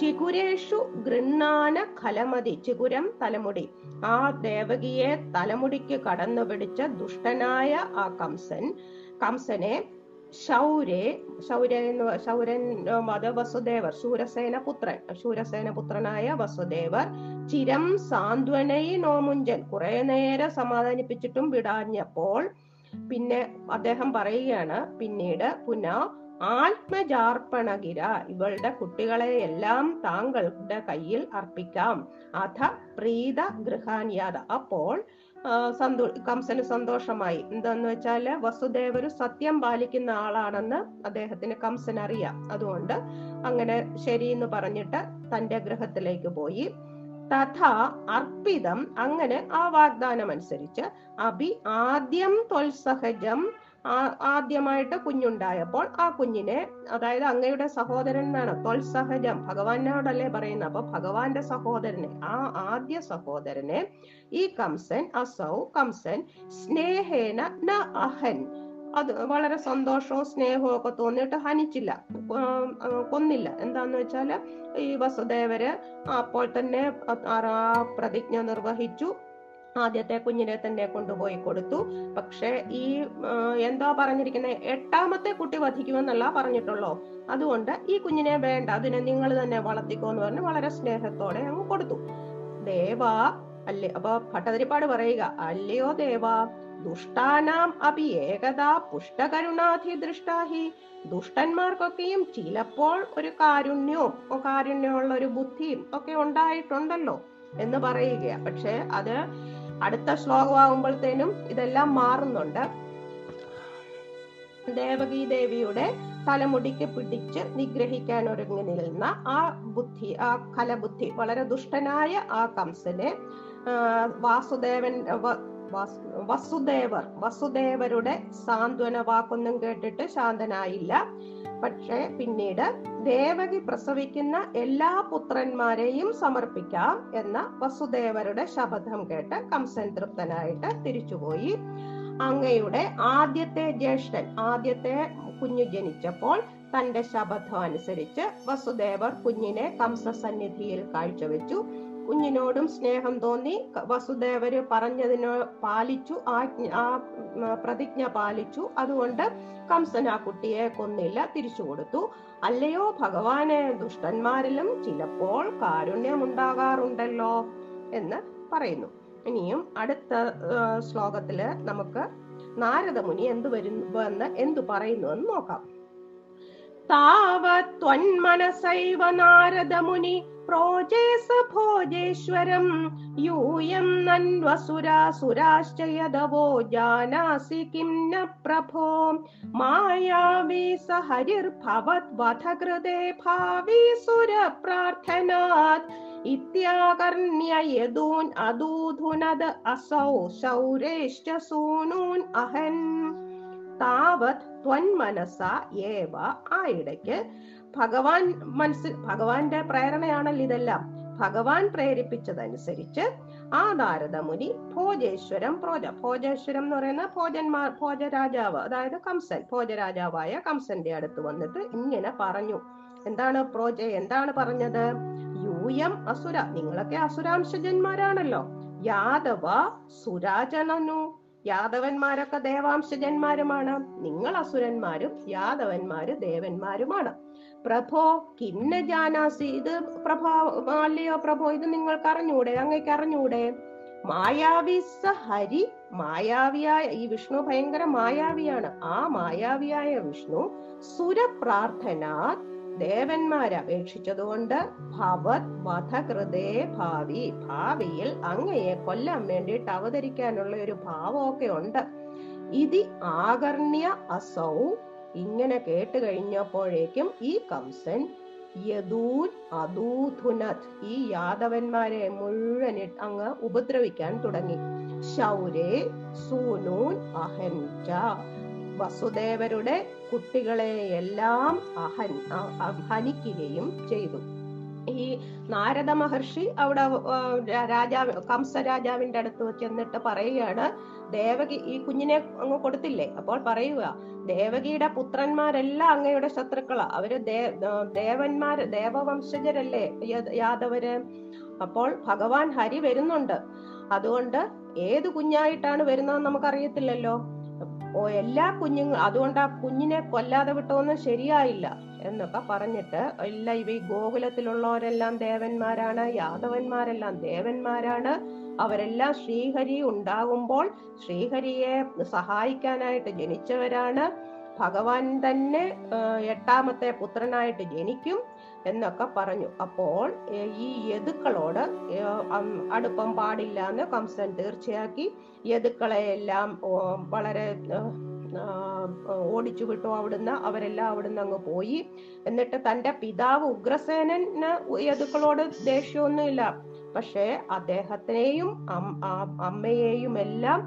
ചിഗുരേഷു ഗൃണ്ണാന ഖലമതി. ചിഗുരം തലമുടി. ആ ദേവകിയെ തലമുടിക്ക് കടന്നു പിടിച്ച ദുഷ്ടനായ ആ കംസൻ. കംസനെ ശൗരെ ശൗരൻ അത് വസുദേവർ ശൂരസേന പുത്രൻ. ശൂരസേന പുത്രനായ വസുദേവർ ചിരം സാന്ത്വനൈ നോമുഞ്ചൻ. കുറെ നേരം സമാധാനിപ്പിച്ചിട്ടും വിടാഞ്ഞപ്പോൾ പിന്നെ അദ്ദേഹം പറയുകയാണ് പിന്നീട് പുന ആത്മജാർപ്പണഗിര. ഇവളുടെ കുട്ടികളെ എല്ലാം താങ്കളുടെ കയ്യിൽ അർപ്പിക്കാം. അഥ പ്രീത ഗൃഹാന്യാത. അപ്പോൾ സന്തോ കംസന് സന്തോഷമായി. എന്താന്ന് വെച്ചാൽ വസുദേവരു സത്യം പാലിക്കുന്ന ആളാണെന്ന് അദ്ദേഹത്തിന് കംസൻ അറിയാം. അതുകൊണ്ട് അങ്ങനെ ശരി എന്ന് പറഞ്ഞിട്ട് തന്റെ ഗ്രഹത്തിലേക്ക് പോയി. തഥാ അർപ്പിതം അങ്ങനെ ആ വാഗ്ദാനം അനുസരിച്ച് അഭി ആദ്യം ത്വൽസഹജം ആ- ആദ്യമായിട്ട് കുഞ്ഞുണ്ടായപ്പോൾ ആ കുഞ്ഞിനെ അതായത് അങ്ങയുടെ സഹോദരൻ എന്നാണ് സഹജം ഭഗവാനോടല്ലേ പറയുന്നത്? അപ്പൊ ഭഗവാന്റെ സഹോദരനെ ആ ആദ്യ സഹോദരനെ ഈ കംസൻ അസൗ കംസൻ സ്നേഹേന ന അഹൻ. അത് വളരെ സന്തോഷവും സ്നേഹവും ഒക്കെ തോന്നിയിട്ട് ഹനിച്ചില്ല. കൊന്നില്ല. എന്താന്ന് വെച്ചാൽ ഈ വസുദേവര് അപ്പോൾ തന്നെ ആ പ്രതിജ്ഞ നിർവഹിച്ചു. ആദ്യത്തെ കുഞ്ഞിനെ തന്നെ കൊണ്ടുപോയി കൊടുത്തു. പക്ഷെ ഈ എന്താ പറഞ്ഞിരിക്കുന്നത് എട്ടാമത്തെ കുട്ടി വധിക്കുമെന്നല്ല പറഞ്ഞിട്ടുള്ളോ. അതുകൊണ്ട് ഈ കുഞ്ഞിനെ വേണ്ട അതിനെ നിങ്ങൾ തന്നെ വളർത്തിക്കോ എന്ന് പറഞ്ഞ് വളരെ സ്നേഹത്തോടെ അങ്ങ് കൊടുത്തു. ദേവ അല്ലേ? അപ്പൊ ഭട്ടതിരിപ്പാട് പറയുക അല്ലയോ ദേവ ദുഷ്ടാനാം അപി ഏകതാ പുഷ്ടകരുണാധി ദൃഷ്ടാഹി. ദുഷ്ടന്മാർക്കൊക്കെയും ചിലപ്പോൾ ഒരു കാരുണ്യവും കാരുണ്യമുള്ള ഒരു ബുദ്ധിയും ഒക്കെ ഉണ്ടായിട്ടുണ്ടല്ലോ എന്ന് പറയുക പക്ഷെ അത് അടുത്ത ശ്ലോകമാകുമ്പോഴത്തേനും ഇതെല്ലാം മാറുന്നുണ്ട്. ദേവകി ദേവിയുടെ തലമുടിക്ക് പിടിച്ച് നിഗ്രഹിക്കാൻ ഒരുങ്ങി നിൽക്കുന്ന ആ ബുദ്ധി ആ കലബുദ്ധി വളരെ ദുഷ്ടനായ ആ കംസനെ വാസുദേവൻ വസുദേവർ വസുദേവരുടെ സാന്ത്വന വാക്കൊന്നും കേട്ടിട്ട് ശാന്തനായില്ല. പക്ഷെ പിന്നീട് ദേവകി പ്രസവിക്കുന്ന എല്ലാ പുത്രന്മാരെയും സമർപ്പിക്കാം എന്ന വസുദേവരുടെ ശപഥം കേട്ട് കംസൻ തൃപ്തനായിട്ട് തിരിച്ചുപോയി. അങ്ങയുടെ ആദ്യത്തെ ജ്യേഷ്ഠൻ ആദ്യത്തെ കുഞ്ഞു ജനിച്ചപ്പോൾ തന്റെ ശപഥം അനുസരിച്ച് വസുദേവർ കുഞ്ഞിനെ കംസ സന്നിധിയിൽ കാഴ്ചവെച്ചു. കുഞ്ഞിനോടും സ്നേഹം തോന്നി. വസുദേവര് പറഞ്ഞതിനോ പാലിച്ചു ആ പ്രതിജ്ഞ പാലിച്ചു. അതുകൊണ്ട് കംസൻ ആ കുട്ടിയെ കൊന്നില്ല തിരിച്ചു കൊടുത്തു. അല്ലയോ ഭഗവാനെ ദുഷ്ടന്മാരിലും ചിലപ്പോൾ കാരുണ്യമുണ്ടാകാറുണ്ടല്ലോ എന്ന് പറയുന്നു. ഇനിയും അടുത്ത ശ്ലോകത്തിൽ നമുക്ക് നാരദമുനി എന്തു വരുന്നു എന്ന് എന്തു പറയുന്നു എന്ന് നോക്കാം. താവത്വന്മനസൈവ നാരദമുനി ഭോജേശ്വരം യൂയം നന്വസുരാസുരാശ്ച യദവോ ജാനാസി കിം ന പ്രഭോ. മായാവി സ ഹരിർഭവത് വധകൃതേ ഭാവി സുര പ്രാർത്ഥനാത്. ഇത്യാകർണ്യ യദൂൻ അദൂധുനത് അസൗ ശൗരേശ്ച സൂനൂൻ അഹൻ. താവത് ത്വന്മനസ ഏവ ആ ഇടയ്ക്ക്. ഭഗവാൻ മനസ്സിൽ ഭഗവാന്റെ പ്രേരണയാണല്ലോ ഇതെല്ലാം. ഭഗവാൻ പ്രേരിപ്പിച്ചതനുസരിച്ച് ആ നാരദമുനി ഭോജേശ്വരം പ്രോജ ഭോജേശ്വരം എന്ന് പറയുന്ന ഭോജന്മാർ ഭോജരാജാവ് അതായത് കംസൻ ഭോജരാജാവായ കംസന്റെ അടുത്ത് വന്നിട്ട് ഇങ്ങനെ പറഞ്ഞു. എന്താണ് പ്രോജ എന്താണ് പറഞ്ഞത്? യൂയം അസുര നിങ്ങളൊക്കെ അസുരാംശജന്മാരാണല്ലോ. യാദവ സുരാജനനു. യാദവന്മാരൊക്കെ ദേവാംശജന്മാരുമാണ്. നിങ്ങൾ അസുരന്മാരും യാദവന്മാര് ദേവന്മാരുമാണ്. പ്രഭോ കിന്ന ജാനാസി ഇത് പ്രഭോ അല്ലയോ പ്രഭോ ഇത് നിങ്ങൾക്ക് അറിഞ്ഞൂടെ അങ്ങേക്ക് അറിഞ്ഞൂടെ? മായാവി സ ഹരി മായാവിയായ ഈ വിഷ്ണു ഭയങ്കര മായാവിയാണ്. ആ മായാവിയായ വിഷ്ണു സുരപ്രാർത്ഥനാ ദേവന്മാരെ അപേക്ഷിച്ചതുകൊണ്ട് ഭവത് വധകൃതേ ഭാവി ഭാവിയിൽ അങ്ങയെ കൊല്ലാൻ വേണ്ടിയിട്ട് അവതരിക്കാനുള്ള ഒരു ഭാവമൊക്കെ ഉണ്ട്. ഇതി ആകർണ്യ അസൗ ഇങ്ങനെ കേട്ട് കഴിഞ്ഞപ്പോഴേക്കും ഈ കംസൻ യദൂൻ അദൂധുനത് ഈ യാദവന്മാരെ മുഴുവൻ അങ്ങ് ഉപദ്രവിക്കാൻ തുടങ്ങി. ശൗരേ സൂനൂൻ അഹൻച വസുദേവരുടെ കുട്ടികളെ എല്ലാം അഹൻ അ- അ- ഹനിക്കുകയും ചെയ്തു. ഈ നാരദ മഹർഷി അവിടെ രാജാവ് കംസ രാജാവിന്റെ അടുത്ത് ചെന്നിട്ട് പറയുകയാണ് ദേവകി ഈ കുഞ്ഞിനെ അങ്ങ് കൊടുത്തില്ലേ? അപ്പോൾ പറയുക ദേവകിയുടെ പുത്രന്മാരെല്ലാം അങ്ങയുടെ ശത്രുക്കളാ. അവർ ദേ- ആ, ദേവവംശജരല്ലേ യാദവര്? അപ്പോൾ ഭഗവാൻ ഹരി വരുന്നുണ്ട്. അതുകൊണ്ട് ഏത് കുഞ്ഞായിട്ടാണ് വരുന്നതെന്ന് നമുക്കറിയത്തില്ലല്ലോ. ഓ എല്ലാ കുഞ്ഞുങ്ങൾ അതുകൊണ്ട് ആ കുഞ്ഞിനെ കൊല്ലാതെ വിട്ടതൊന്നും ശരിയായില്ല എന്നൊക്കെ പറഞ്ഞിട്ട് എല്ലാ ഇവ ഈ ഗോകുലത്തിലുള്ളവരെല്ലാം ദേവന്മാരാണ് യാദവന്മാരെല്ലാം ദേവന്മാരാണ്. അവരെല്ലാം ശ്രീഹരി ഉണ്ടാകുമ്പോൾ ശ്രീഹരിയെ സഹായിക്കാനായിട്ട് ജനിച്ചവരാണ്. ഭഗവാൻ തന്നെ എട്ടാമത്തെ പുത്രനായിട്ട് ജനിക്കും. എന്നൊക്കെ പറഞ്ഞു. അപ്പോൾ ഈ യതുക്കളോട് അടുപ്പം പാടില്ല എന്ന് കംസൻ തീർച്ചയാക്കി യതുക്കളെ എല്ലാം വളരെ ഓടിച്ചു വിട്ടു അവിടുന്ന്. അവരെല്ലാം അവിടുന്ന് അങ്ങ് പോയി. എന്നിട്ട് തന്റെ പിതാവ് ഉഗ്രസേനന് യതുക്കളോട് ദേഷ്യമൊന്നുമില്ല. പക്ഷേ അദ്ദേഹത്തിനെയും അമ്മയെയും എല്ലാം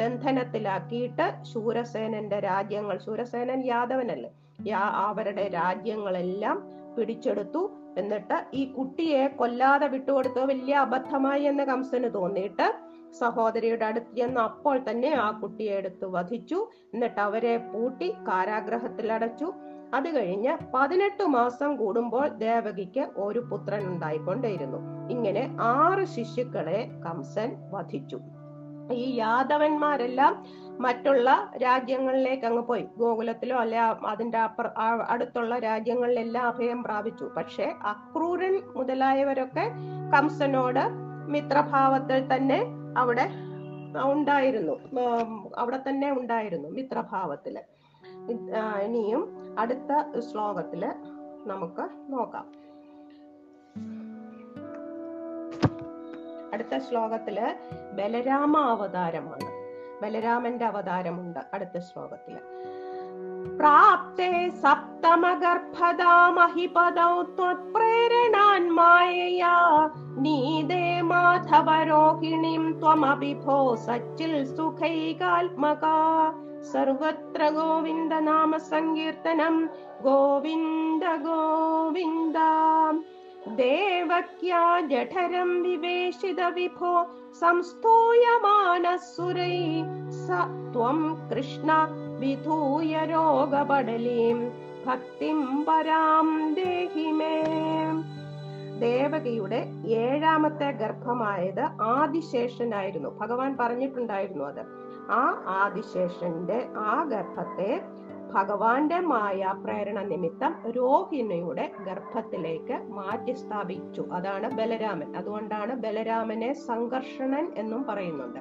ബന്ധനത്തിലാക്കിയിട്ട് ശൂരസേനന്റെ രാജ്യങ്ങൾ ശൂരസേനൻ യാദവനല്ലേ അവരുടെ രാജ്യങ്ങളെല്ലാം പിടിച്ചെടുത്തു. എന്നിട്ട് ഈ കുട്ടിയെ കൊല്ലാതെ വിട്ടുകൊടുത്തത് വലിയ അബദ്ധമായി എന്ന് കംസന് തോന്നിയിട്ട് സഹോദരിയുടെ അടുത്ത് ചെന്ന് അപ്പോൾ തന്നെ ആ കുട്ടിയെ എടുത്ത് വധിച്ചു. എന്നിട്ട് അവരെ പൂട്ടി കാരാഗ്രഹത്തിൽ അടച്ചു. അത് കഴിഞ്ഞ് പതിനെട്ട് മാസം കൂടുമ്പോൾ ദേവകിക്ക് ഒരു പുത്രൻ ഉണ്ടായിക്കൊണ്ടേയിരുന്നു ഇങ്ങനെ ആറ് ശിശുക്കളെ കംസൻ വധിച്ചു. ഈ യാദവന്മാരെല്ലാം മറ്റുള്ള രാജ്യങ്ങളിലേക്ക് അങ്ങ് പോയി. ഗോകുലത്തിലോ അല്ലെ അതിന്റെ അപ്പുറ അടുത്തുള്ള രാജ്യങ്ങളിലെല്ലാം അഭയം പ്രാപിച്ചു. പക്ഷെ അക്രൂരൻ മുതലായവരൊക്കെ കംസനോട് മിത്രഭാവത്തിൽ തന്നെ അവിടെ ഉണ്ടായിരുന്നു. അവിടെ തന്നെ ഉണ്ടായിരുന്നു മിത്രഭാവത്തിൽ. ഇനിയും അടുത്ത ശ്ലോകത്തിൽ നമുക്ക് നോക്കാം. അടുത്ത ശ്ലോകത്തിൽ ബലരാമ അവതാരമാണ്. ബലരാമന്റെ അവതാരമുണ്ട് അടുത്ത ശ്ലോകത്തിൽ. പ്രാപ്തേ സച്ചിൽ സർവത്ര ഗോവിന്ദ നാമ സങ്കീർത്തനം ഗോവിന്ദ ഗോവിന്ദ. ദേവക്യാ ജഠരം വിവേശിത വിഭോ സംസ്തൂയമാനസുരൈ स त्वं കൃഷ്ണ വിധൂയ रोगबडलीं ഭക്തിം പരാം ദേഹിമേ. ദേവകിയുടെ ഏഴാമത്തെ ഗർഭമായത് ആദിശേഷനായിരുന്നു. ഭഗവാൻ പറഞ്ഞിട്ടുണ്ടായിരുന്നു അത്. ആ ആദിശേഷന്റെ ആ ഗർഭത്തെ ഭഗവാന്റെ മായ പ്രേരണ നിമിത്തം രോഹിണിയുടെ ഗർഭത്തിലേക്ക് മാറ്റി സ്ഥാപിച്ചു. അതാണ് ബലരാമൻ. അതുകൊണ്ടാണ് ബലരാമനെ സംഘർഷണൻ എന്നും പറയുന്നുണ്ട്.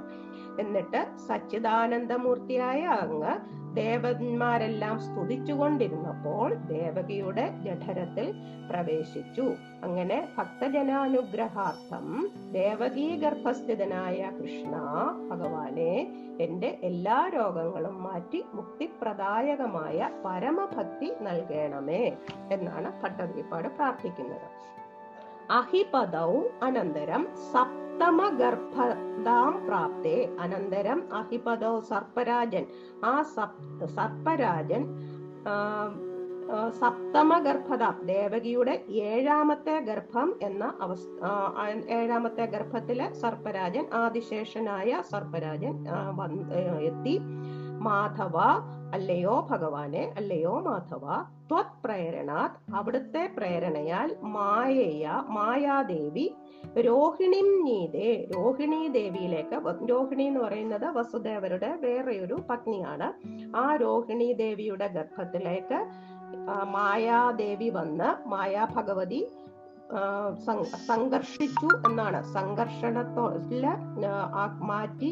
എന്നിട്ട് സച്ചിദാനന്ദമൂർത്തിയായ അങ്ങ് ദേവന്മാരെല്ലാം സ്തുതിച്ചുകൊണ്ടിരുന്നപ്പോൾ ദേവകിയുടെ ജഠരത്തിൽ പ്രവേശിച്ചു. അങ്ങനെ ഭക്തജനാനുഗ്രഹാർത്ഥം ദേവകീ ഗർഭസ്ഥിതനായ കൃഷ്ണ ഭഗവാനെ എന്റെ എല്ലാ രോഗങ്ങളും മാറ്റി മുക്തിപ്രദായകമായ പരമഭക്തി നൽകണമേ എന്നാണ് ഭട്ടതിരിപ്പാട് പ്രാർത്ഥിക്കുന്നത്. അഹിപദൗ അനന്തരം സപ്തമ ഗർഭദാം പ്രാപ്തേ. അനന്തരം അഹിപദൗ സർപ്പരാജൻ. ആ സർപ്പരാജൻ സപ്തമ ഗർഭദ ദേവകിയുടെ ഏഴാമത്തെ ഗർഭം എന്ന അവസ്ഥ ഏഴാമത്തെ ഗർഭത്തിലെ സർപ്പരാജൻ ആദിശേഷനായ സർപ്പരാജൻ എത്തി. മാധവ അല്ലയോ ഭഗവാനെ അല്ലയോ മാധവ ത്വത് പ്രേരണാത് അവിടുത്തെ പ്രേരണയാൽ മായയ മായാദേവി രോഹിണിം നീതേ രോഹിണി ദേവിയിലേക്ക് രോഹിണി എന്ന് പറയുന്നത് വസുദേവരുടെ വേറെയൊരു പത്നിയാണ്. ആ രോഹിണി ദേവിയുടെ ഗർഭത്തിലേക്ക് മായാദേവി വന്ന് മായാ ഭഗവതി സംഘർഷിച്ചു എന്നാണ്. സംഘർഷണത്തോല മാറ്റി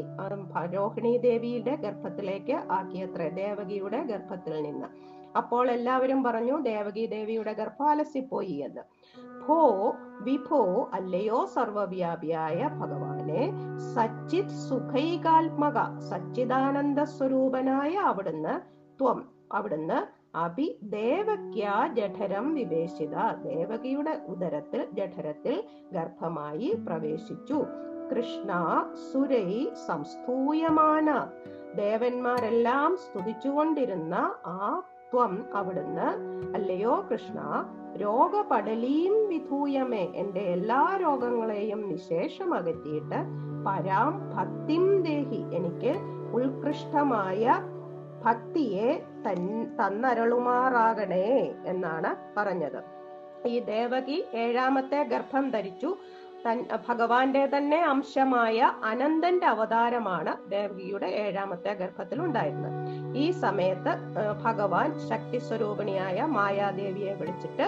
രോഹിണി ദേവിയുടെ ഗർഭത്തിലേക്ക് ആക്കിയത്രേ ദേവകിയുടെ ഗർഭത്തിൽ നിന്ന്. അപ്പോൾ എല്ലാവരും പറഞ്ഞു ദേവകി ദേവിയുടെ ഗർഭാലസിപ്പോയി എന്ന്. ഭോ വിഭോ അല്ലയോ സർവവ്യാപിയായ ഭഗവാനെ സച്ചിത് സുഖൈകാത്മക സച്ചിദാനന്ദ സ്വരൂപനായ അവിടുന്ന് ത്വം അവിടുന്ന് അഭി ദേവക്യാ ജഠരം വിവേശിത. ദേവകിയുടെ ഉദരത്തിൽ ജഠരത്തിൽ ഗർഭമായി പ്രവേശിച്ചു. കൃഷ്ണ സുരൈ സംസ്തൂയമാന. ദേവന്മാരെല്ലാം സ്തുതിച്ചുകൊണ്ടിരുന്ന ആ ത്വം അവിടുന്ന് അല്ലയോ കൃഷ്ണ രോഗപടലീം വിധൂയമേ എന്റെ എല്ലാ രോഗങ്ങളെയും നിശേഷം അകറ്റിയിട്ട് പരാം ഭക്തിം ദേഹി. എനിക്ക് ഉത്കൃഷ്ടമായ ഭക്തിയെ തന്നരളുമാറാകണേ എന്നാണ് പറഞ്ഞത്. ഈ ദേവകി ഏഴാമത്തെ ഗർഭം ധരിച്ചു. തൻ ഭഗവാന്റെ തന്നെ അംശമായ അനന്തന്റെ അവതാരമാണ് ദേവകിയുടെ ഏഴാമത്തെ ഗർഭത്തിൽ ഉണ്ടായിരുന്നത്. ഈ സമയത്ത് ഭഗവാൻ ശക്തി സ്വരൂപിണിയായ മായാദേവിയെ വിളിച്ചിട്ട്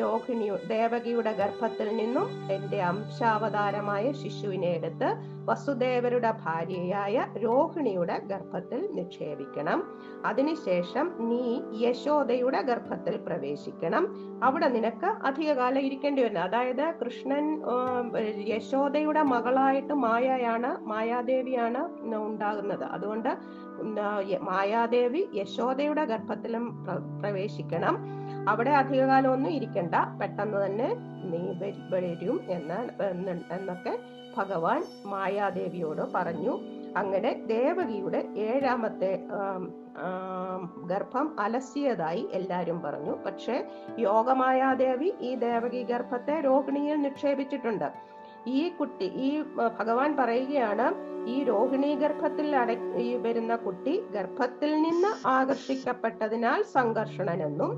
രോഹിണി ദേവകിയുടെ ഗർഭത്തിൽ നിന്നും എന്റെ അംശാവതാരമായ ശിശുവിനെ എടുത്ത് വസുദേവരുടെ ഭാര്യയായ രോഹിണിയുടെ ഗർഭത്തിൽ നിക്ഷേപിക്കണം. അതിനുശേഷം നീ യശോദയുടെ ഗർഭത്തിൽ പ്രവേശിക്കണം. അവിടെ നിനക്ക് അധികകാലം ഇരിക്കേണ്ടി വരുന്നത് അതായത് കൃഷ്ണൻ യശോദയുടെ മകളായിട്ട് മായയാണ് മായാദേവിയാണ് ഉണ്ടാകുന്നത്. അതുകൊണ്ട് മായാദേവി യശോദയുടെ ഗർഭത്തിലും പ്രവേശിക്കണം. അവിടെ അധികകാലമൊന്നും ഇരിക്കണ്ട. പെട്ടെന്ന് തന്നെ നീ വരി- എന്ന് എന്ന് എന്നൊക്കെ ഭഗവാൻ മായാദേവിയോട് പറഞ്ഞു. അങ്ങനെ ദേവകിയുടെ ഏഴാമത്തെ ഗർഭം അലസിയതായി എല്ലാരും പറഞ്ഞു. പക്ഷെ യോഗമായാദേവി ഈ ദേവകി ഗർഭത്തെ രോഹിണിയിൽ നിക്ഷേപിച്ചിട്ടുണ്ട്. ഈ കുട്ടി ഈ ഭഗവാൻ പറയുകയാണ് ഈ രോഹിണി ഗർഭത്തിൽ അട വരുന്ന കുട്ടി ഗർഭത്തിൽ നിന്ന് ആകർഷിക്കപ്പെട്ടതിനാൽ സംഘർഷണനെന്നും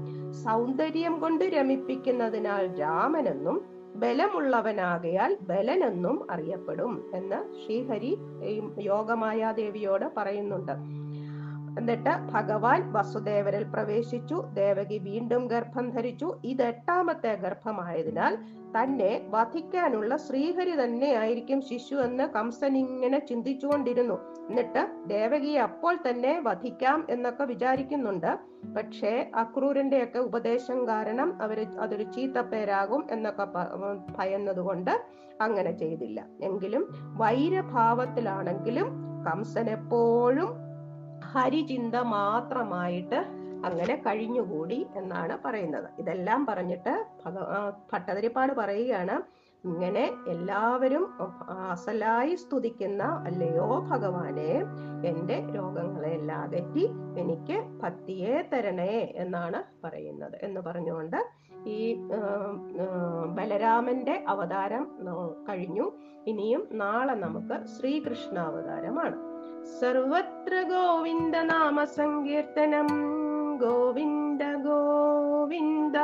സൗന്ദര്യം കൊണ്ട് രമിപ്പിക്കുന്നതിനാൽ രാമനെന്നും ബലമുള്ളവനാകയാൽ ബലനെന്നും അറിയപ്പെടും എന്ന് ശ്രീഹരി ഈ യോഗമായാദേവിയോട് പറയുന്നുണ്ട്. എന്നിട്ട് ഭഗവാൻ വസുദേവരിൽ പ്രവേശിച്ചു ദേവകി വീണ്ടും ഗർഭം ധരിച്ചു. ഇത് എട്ടാമത്തെ ഗർഭമായതിനാൽ തന്നെ വധിക്കാനുള്ള ശ്രീഹരി തന്നെ ആയിരിക്കും ശിശു എന്ന് കംസൻ ഇങ്ങനെ ചിന്തിച്ചുകൊണ്ടിരുന്നു. എന്നിട്ട് ദേവകിയെ അപ്പോൾ തന്നെ വധിക്കാം എന്നൊക്കെ വിചാരിക്കുന്നുണ്ട്. പക്ഷേ അക്രൂരന്റെ ഒക്കെ ഉപദേശം കാരണം അവർ അതൊരു ചീത്തപ്പേരാകും എന്നൊക്കെ ഭയന്നതുകൊണ്ട് അങ്ങനെ ചെയ്തില്ല. എങ്കിലും വൈരഭാവത്തിലാണെങ്കിലും കംസൻ എപ്പോഴും ഹരിചിന്ത മാത്രമായിട്ട് അങ്ങനെ കഴിഞ്ഞുകൂടി എന്നാണ് പറയുന്നത്. ഇതെല്ലാം പറഞ്ഞിട്ട് ഭട്ടതിരിപ്പാട് പറയുകയാണ് ഇങ്ങനെ എല്ലാവരും അസലായി സ്തുതിക്കുന്ന അല്ലയോ ഭഗവാനെ എന്റെ രോഗങ്ങളെല്ലാം അകറ്റി എനിക്ക് ഭക്തിയെ തരണേ എന്നാണ് പറയുന്നത്. എന്ന് പറഞ്ഞുകൊണ്ട് ഈ ബലരാമന്റെ അവതാരം കഴിഞ്ഞു. ഇനിയും നാളെ നമുക്ക് ശ്രീകൃഷ്ണ അവതാരമാണ് സർവത്ര ഗോവിന്ദ നാമ സങ്കീർത്തനം. ഗോവിന്ദ ഗോവിന്ദ.